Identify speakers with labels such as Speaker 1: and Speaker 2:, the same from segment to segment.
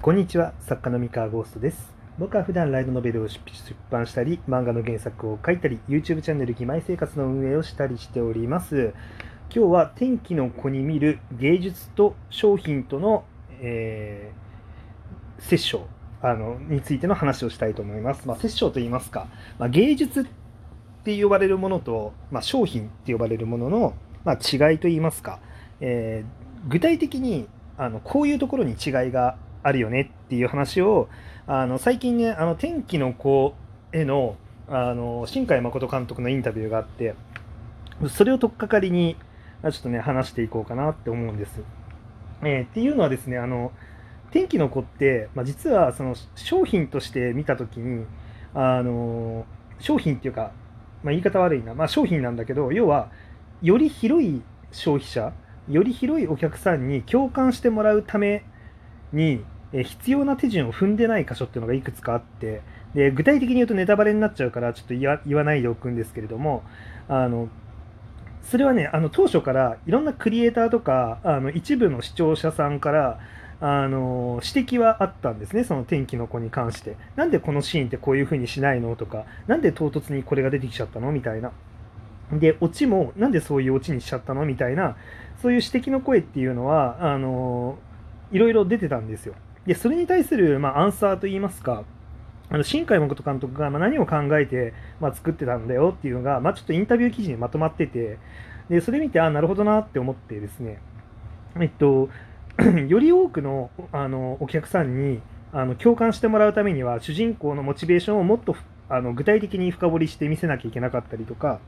Speaker 1: こんにちは、作家の三河ゴーストです。僕は普段ライトノベルを出版したり、漫画の原作を書いたり、YouTube チャンネル義妹生活の運営をしたりしております。今日は天気の子に見る芸術と商品との、えー、殺生あのについての話をしたいと思います。まあ、殺生と言いますか、まあ、芸術って呼ばれるものと、まあ、商品って呼ばれるものの、まあ、違いと言いますか、えー、具体的にあのこういうところに違いがあるよねっていう話をあの最近ねあの天気の子へのあの新海誠監督のインタビューがあってそれを取っかかりにちょっとね話していこうかなって思うんです。えー、っていうのはですねあの天気の子って、まあ、実はその商品として見た時にあの商品っていうか、まあ、言い方悪いな、まあ、商品なんだけど要はより広い消費者より広いお客さんに共感してもらうためにえ必要な手順を踏んでない箇所っていうのがいくつかあってで具体的に言うとネタバレになっちゃうからちょっと言わないでおくんですけれどもあのそれはねあの当初からいろんなクリエイターとかあの一部の視聴者さんからあの指摘はあったんですねその天気の子に関して。なんでこのシーンってこういう風にしないのとかなんで唐突にこれが出てきちゃったの？みたいな。でオチもなんでそういうオチにしちゃったの？みたいなそういう指摘の声っていうのはあのいろいろ出てたんですよ。でそれに対する、まあ、アンサーといいますかあの新海誠監督が何を考えて、まあ、作ってたんだよっていうのが、まあ、ちょっとインタビュー記事にまとまっててでそれ見てあなるほどなって思ってですね。えっと より多くのあのお客さんにあの共感してもらうためには主人公のモチベーションをもっとあの具体的に深掘りして見せなきゃいけなかったりとか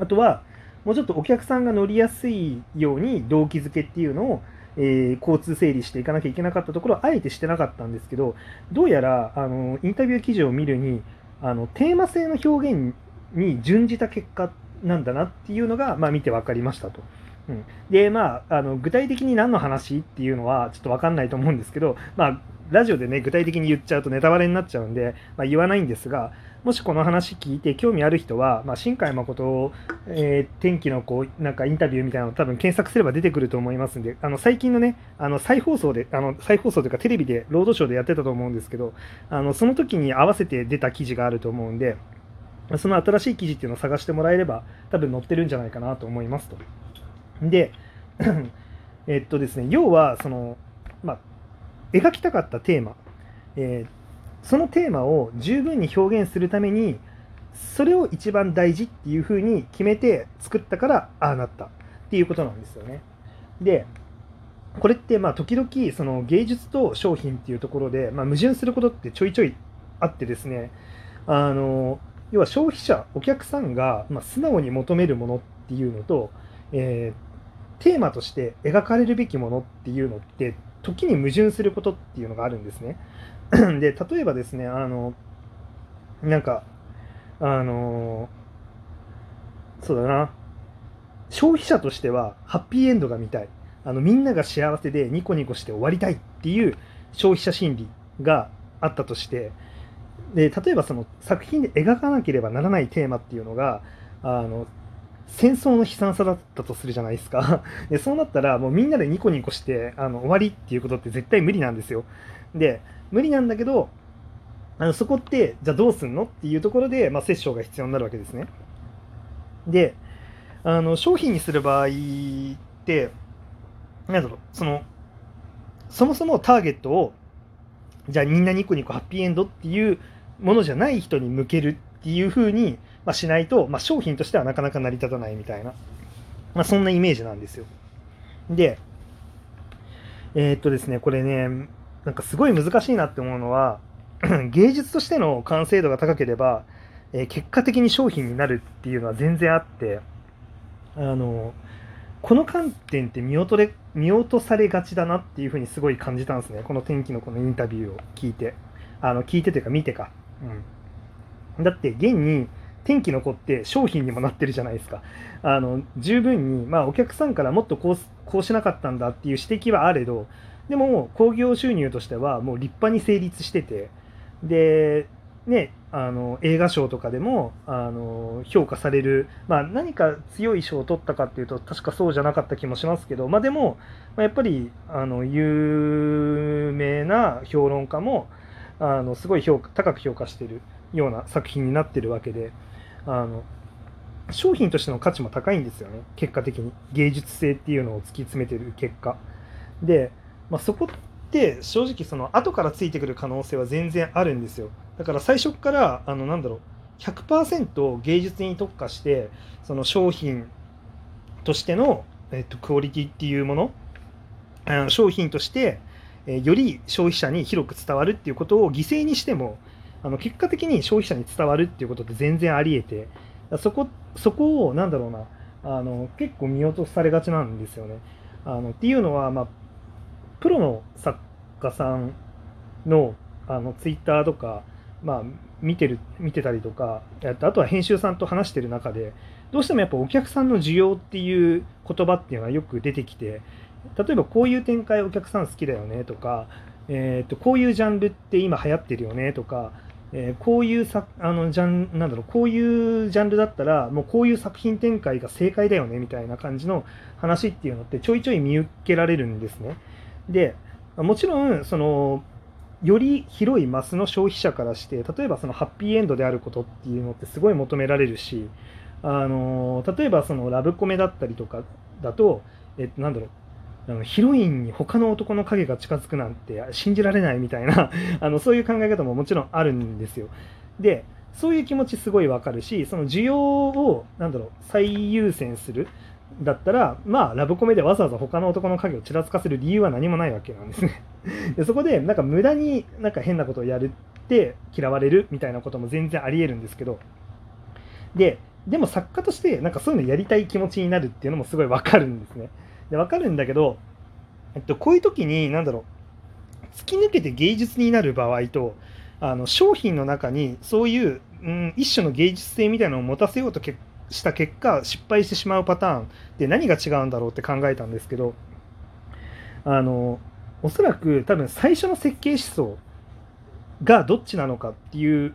Speaker 1: あとはもうちょっとお客さんが乗りやすいように動機づけっていうのをえー、交通整理していかなきゃいけなかったところはあえてしてなかったんですけどどうやらあのインタビュー記事を見るにあのテーマ性の表現に準じた結果なんだなっていうのが、まあ、見て分かりましたと。うん、でまああの具体的に何の話っていうのはちょっと分かんないと思うんですけど、まあ、ラジオでね具体的に言っちゃうとネタバレになっちゃうんで、まあ、言わないんですがもしこの話聞いて興味ある人は、まあ、新海誠を、えー、天気のこうなんかインタビューみたいなのを多分検索すれば出てくると思いますんであの最近のねあの再放送であの再放送というかテレビでロードショーでやってたと思うんですけどあのその時に合わせて出た記事があると思うんでその新しい記事っていうのを探してもらえれば多分載ってるんじゃないかなと思いますと。でえっとですね要はその、まあ、描きたかったテーマ、えーそのテーマを十分に表現するためにそれを一番大事っていうふうに決めて作ったからああなったっていうことなんですよね。でこれってまあ時々その芸術と商品っていうところでまあ矛盾することってちょいちょいあってですねあの要は消費者お客さんがま素直に求めるものっていうのと、えー、テーマとして描かれるべきものっていうのって時に矛盾することっていうのがあるんですね。で例えばですねあのなんかあのそうだな。消費者としてはハッピーエンドが見たい。あのみんなが幸せでニコニコして終わりたいっていう消費者心理があったとしてで例えばその作品で描かなければならないテーマっていうのがあの戦争の悲惨さだったとするじゃないですか。でそうなったらもうみんなでニコニコしてあの終わりっていうことって絶対無理なんですよ。で無理なんだけどあのそこってじゃあどうすんの？っていうところで、まあ、殺生が必要になるわけですね。であの商品にする場合ってなんだろうそのそもそもターゲットをじゃあみんなニコニコハッピーエンドっていうものじゃない人に向けるっていうふうに、まあ、しないと、まあ、商品としてはなかなか成り立たないみたいな、まあ、そんなイメージなんですよ。でえー、っとですねこれねなんかすごい難しいなって思うのは 芸術としての完成度が高ければ、えー、結果的に商品になるっていうのは全然あってあのこの観点って見落とれ見落とされがちだなっていうふうにすごい感じたんですね。この天気のこのインタビューを聞いて。あの聞いてというか見てか、うん、だって現に天気の子って商品にもなってるじゃないですか。あの十分に、まあ、お客さんからもっとこうこうしなかったんだっていう指摘はあれどでも興行収入としてはもう立派に成立しててでねあの映画賞とかでもあの評価される、まあ、何か強い賞を取ったかっていうと確かそうじゃなかった気もしますけど、まあ、でも、まあ、やっぱりあの有名な評論家もあのすごい評価高く評価してるような作品になってるわけで。あの商品としての価値も高いんですよね。結果的に。芸術性っていうのを突き詰めてる結果。で、まあ、そこって正直その後からついてくる可能性は全然あるんですよ。だから最初からあのなんだろう。100%芸術に特化してその商品としての、えっと、クオリティっていうものあの商品として、えより消費者に広く伝わるっていうことを犠牲にしてもあの結果的に消費者に伝わるっていうことって全然ありえてそこそこをなんだろうなあの結構見落とされがちなんですよね。あのっていうのは、まあ、プロの作家さんのあのツイッターとか、まあ、見てる見てたりとかあとは編集さんと話してる中でどうしてもやっぱお客さんの需要っていう言葉っていうのはよく出てきて例えばこういう展開お客さん好きだよねとか、えー、とこういうジャンルって今流行ってるよねとか、えー、こういうさあのジャンなんだろうこういうジャンルだったらもうこういう作品展開が正解だよねみたいな感じの話っていうのってちょいちょい見受けられるんですね。でもちろんそのより広いマスの消費者からして例えばそのハッピーエンドであることっていうのってすごい求められるしあの例えばそのラブコメだったりとかだと、えなんだろうあのヒロインに他の男の影が近づくなんて信じられないみたいな あのそういう考え方ももちろんあるんですよ。でそういう気持ちすごいわかるしその需要をなだろう最優先するだったらまあラブコメでわざわざ他の男の影をちらつかせる理由は何もないわけなんですね。でそこでなんか無駄になんか変なことをやるって嫌われるみたいなことも全然ありえるんですけどででも作家としてなんかそういうのやりたい気持ちになるっていうのもすごいわかるんですね。で分かるんだけど、えっと、こういう時に何だろう突き抜けて芸術になる場合とあの商品の中にそういう、うん、一種の芸術性みたいなのを持たせようとした結果失敗してしまうパターンで何が違うんだろうって考えたんですけどあのおそらく多分最初の設計思想がどっちなのかっていう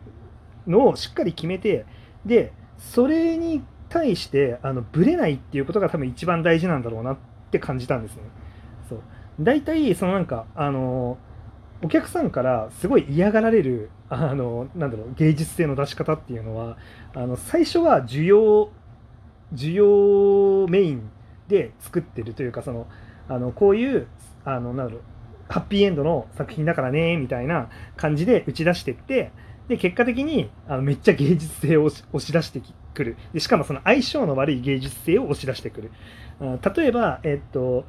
Speaker 1: のをしっかり決めてでそれに対してあのブレないっていうことが多分一番大事なんだろうなってって感じたんですね。そう大体そのなんかあのお客さんからすごい嫌がられるあのなんだろう芸術性の出し方っていうのはあの最初は需要需要メインで作ってるというかそのあのこういうあのなんだろうハッピーエンドの作品だからねみたいな感じで打ち出してってで結果的にあのめっちゃ芸術性を押し出してくる。でしかもその相性の悪い芸術性を押し出してくる。例えば、えっと、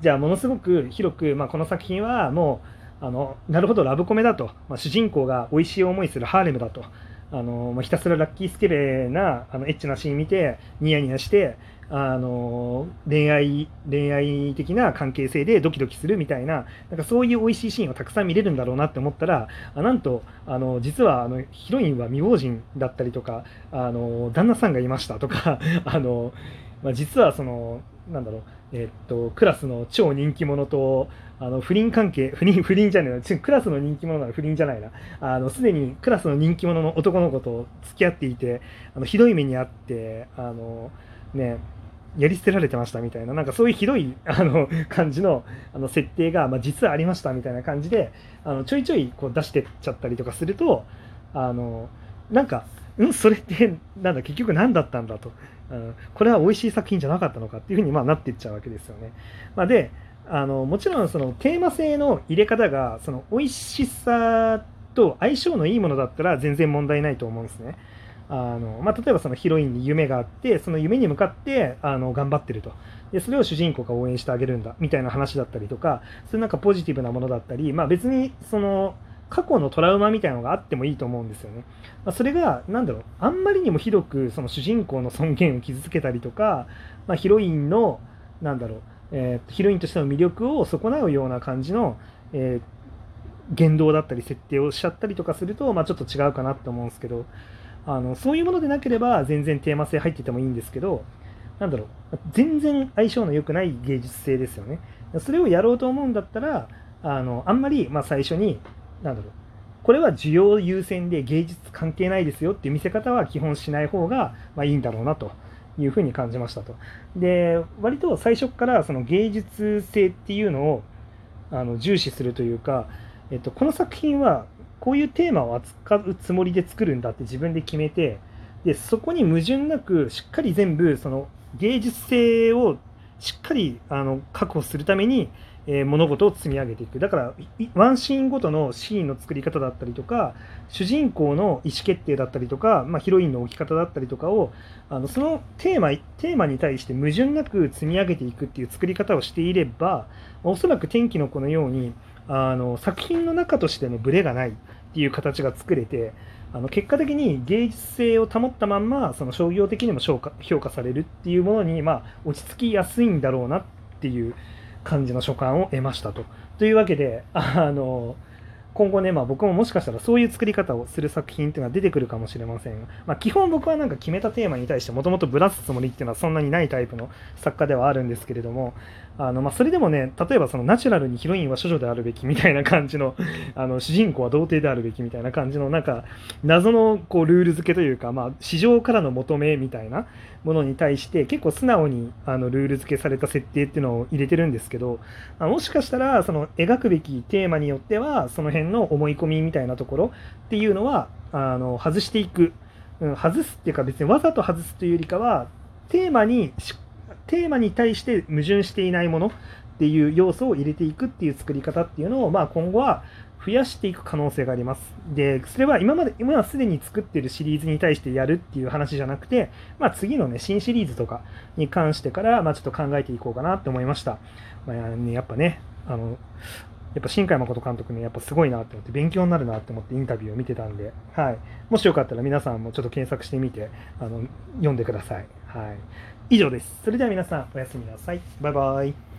Speaker 1: じゃあものすごく広く、まあ、この作品はもうあのなるほどラブコメだと、まあ、主人公が美味しい思いするハーレムだと。あの、まあ、ひたすらラッキースケベなあのエッチなシーン見てニヤニヤしてあの恋愛恋愛的な関係性でドキドキするみたいななんかそういう美味しいシーンをたくさん見れるんだろうなって思ったらあなんとあの実はあのヒロインは未亡人だったりとかあの旦那さんがいましたとか あの、まあ、実はそのなんだろうえっと、クラスの超人気者とあの不倫関係不倫不倫じゃないなクラスの人気者なら不倫じゃないなあのすでにクラスの人気者の男の子と付き合っていてあのひどい目に遭ってあのねやり捨てられてましたみたいな、なんかそういうひどい あの感じのあの設定が、まあ、実はありましたみたいな感じで、あのちょいちょいこう出してっちゃったりとかすると、あのなんか、うんそれってなんだ結局何だったんだと、うん、これは美味しい作品じゃなかったのかっていうふうにまあなっていっちゃうわけですよね。まあ、であのもちろんそのテーマ性の入れ方がその美味しさと相性のいいものだったら全然問題ないと思うんですね。あのまあ、例えばそのヒロインに夢があってその夢に向かってあの頑張ってるとでそれを主人公が応援してあげるんだみたいな話だったりとかそういうなんかポジティブなものだったり、まあ、別にその過去のトラウマみたいなのがあってもいいと思うんですよね。まあ、それが何だろうあんまりにもひどくその主人公の尊厳を傷つけたりとか、まあ、ヒロインのなんだろう、えー、ヒロインとしての魅力を損なうような感じの、えー、言動だったり設定をしちゃったりとかすると、まあ、ちょっと違うかなって思うんですけど。あのそういうものでなければ全然テーマ性入っててもいいんですけどなんだろう。全然相性の良くない芸術性ですよね。それをやろうと思うんだったらあのあんまり、ま、最初になんだろう。これは需要優先で芸術関係ないですよっていう見せ方は基本しない方が、ま、いいんだろうなと。いうふうに感じましたと。で割と最初からその芸術性っていうのをあの重視するというかえっと、この作品はこういうテーマを扱うつもりで作るんだって自分で決めてでそこに矛盾なくしっかり全部その芸術性をしっかりあの確保するために、えー、物事を積み上げていく。だからワンシーンごとのシーンの作り方だったりとか主人公の意思決定だったりとか、まあ、ヒロインの置き方だったりとかをあのそのテーマテーマに対して矛盾なく積み上げていくっていう作り方をしていればおそらく天気の子のようにあの作品の中としてのブレがないっていう形が作れてあの結果的に芸術性を保ったまんまその商業的にも評価評価されるっていうものに、まあ、落ち着きやすいんだろうなっていう感じの所感を得ましたと。というわけであの今後ね、まあ、僕ももしかしたらそういう作り方をする作品っていうのが出てくるかもしれませんまあ、基本僕はなんか決めたテーマに対してもともとぶらすつもりっていうのはそんなにないタイプの作家ではあるんですけれどもあの、まあ、それでもね例えばそのナチュラルにヒロインは処女であるべきみたいな感じの あの主人公は童貞であるべきみたいな感じのなんか謎のこうルール付けというか、まあ、市場からの求めみたいなものに対して結構素直にあのルール付けされた設定っていうのを入れてるんですけど、まあ、もしかしたらその描くべきテーマによってはその辺の思い込みみたいなところっていうのはあの外していく、うん、外すっていうか別にわざと外すというよりかはテーマにしっテーマに対して矛盾していないものっていう要素を入れていくっていう作り方っていうのを、まあ、今後は増やしていく可能性があります。で、それは今まで、今はすでに作ってるシリーズに対してやるっていう話じゃなくて、まあ、次のね、新シリーズとかに関してから、まあ、ちょっと考えていこうかなって思いました。まあね、やっぱね、あの、やっぱ新海誠監督ね、やっぱすごいなって思って、勉強になるなって思ってインタビューを見てたんで、はい。もしよかったら皆さんもちょっと検索してみて、あの、読んでください。はい。以上です。それでは皆さん、おやすみなさい。バイバイ。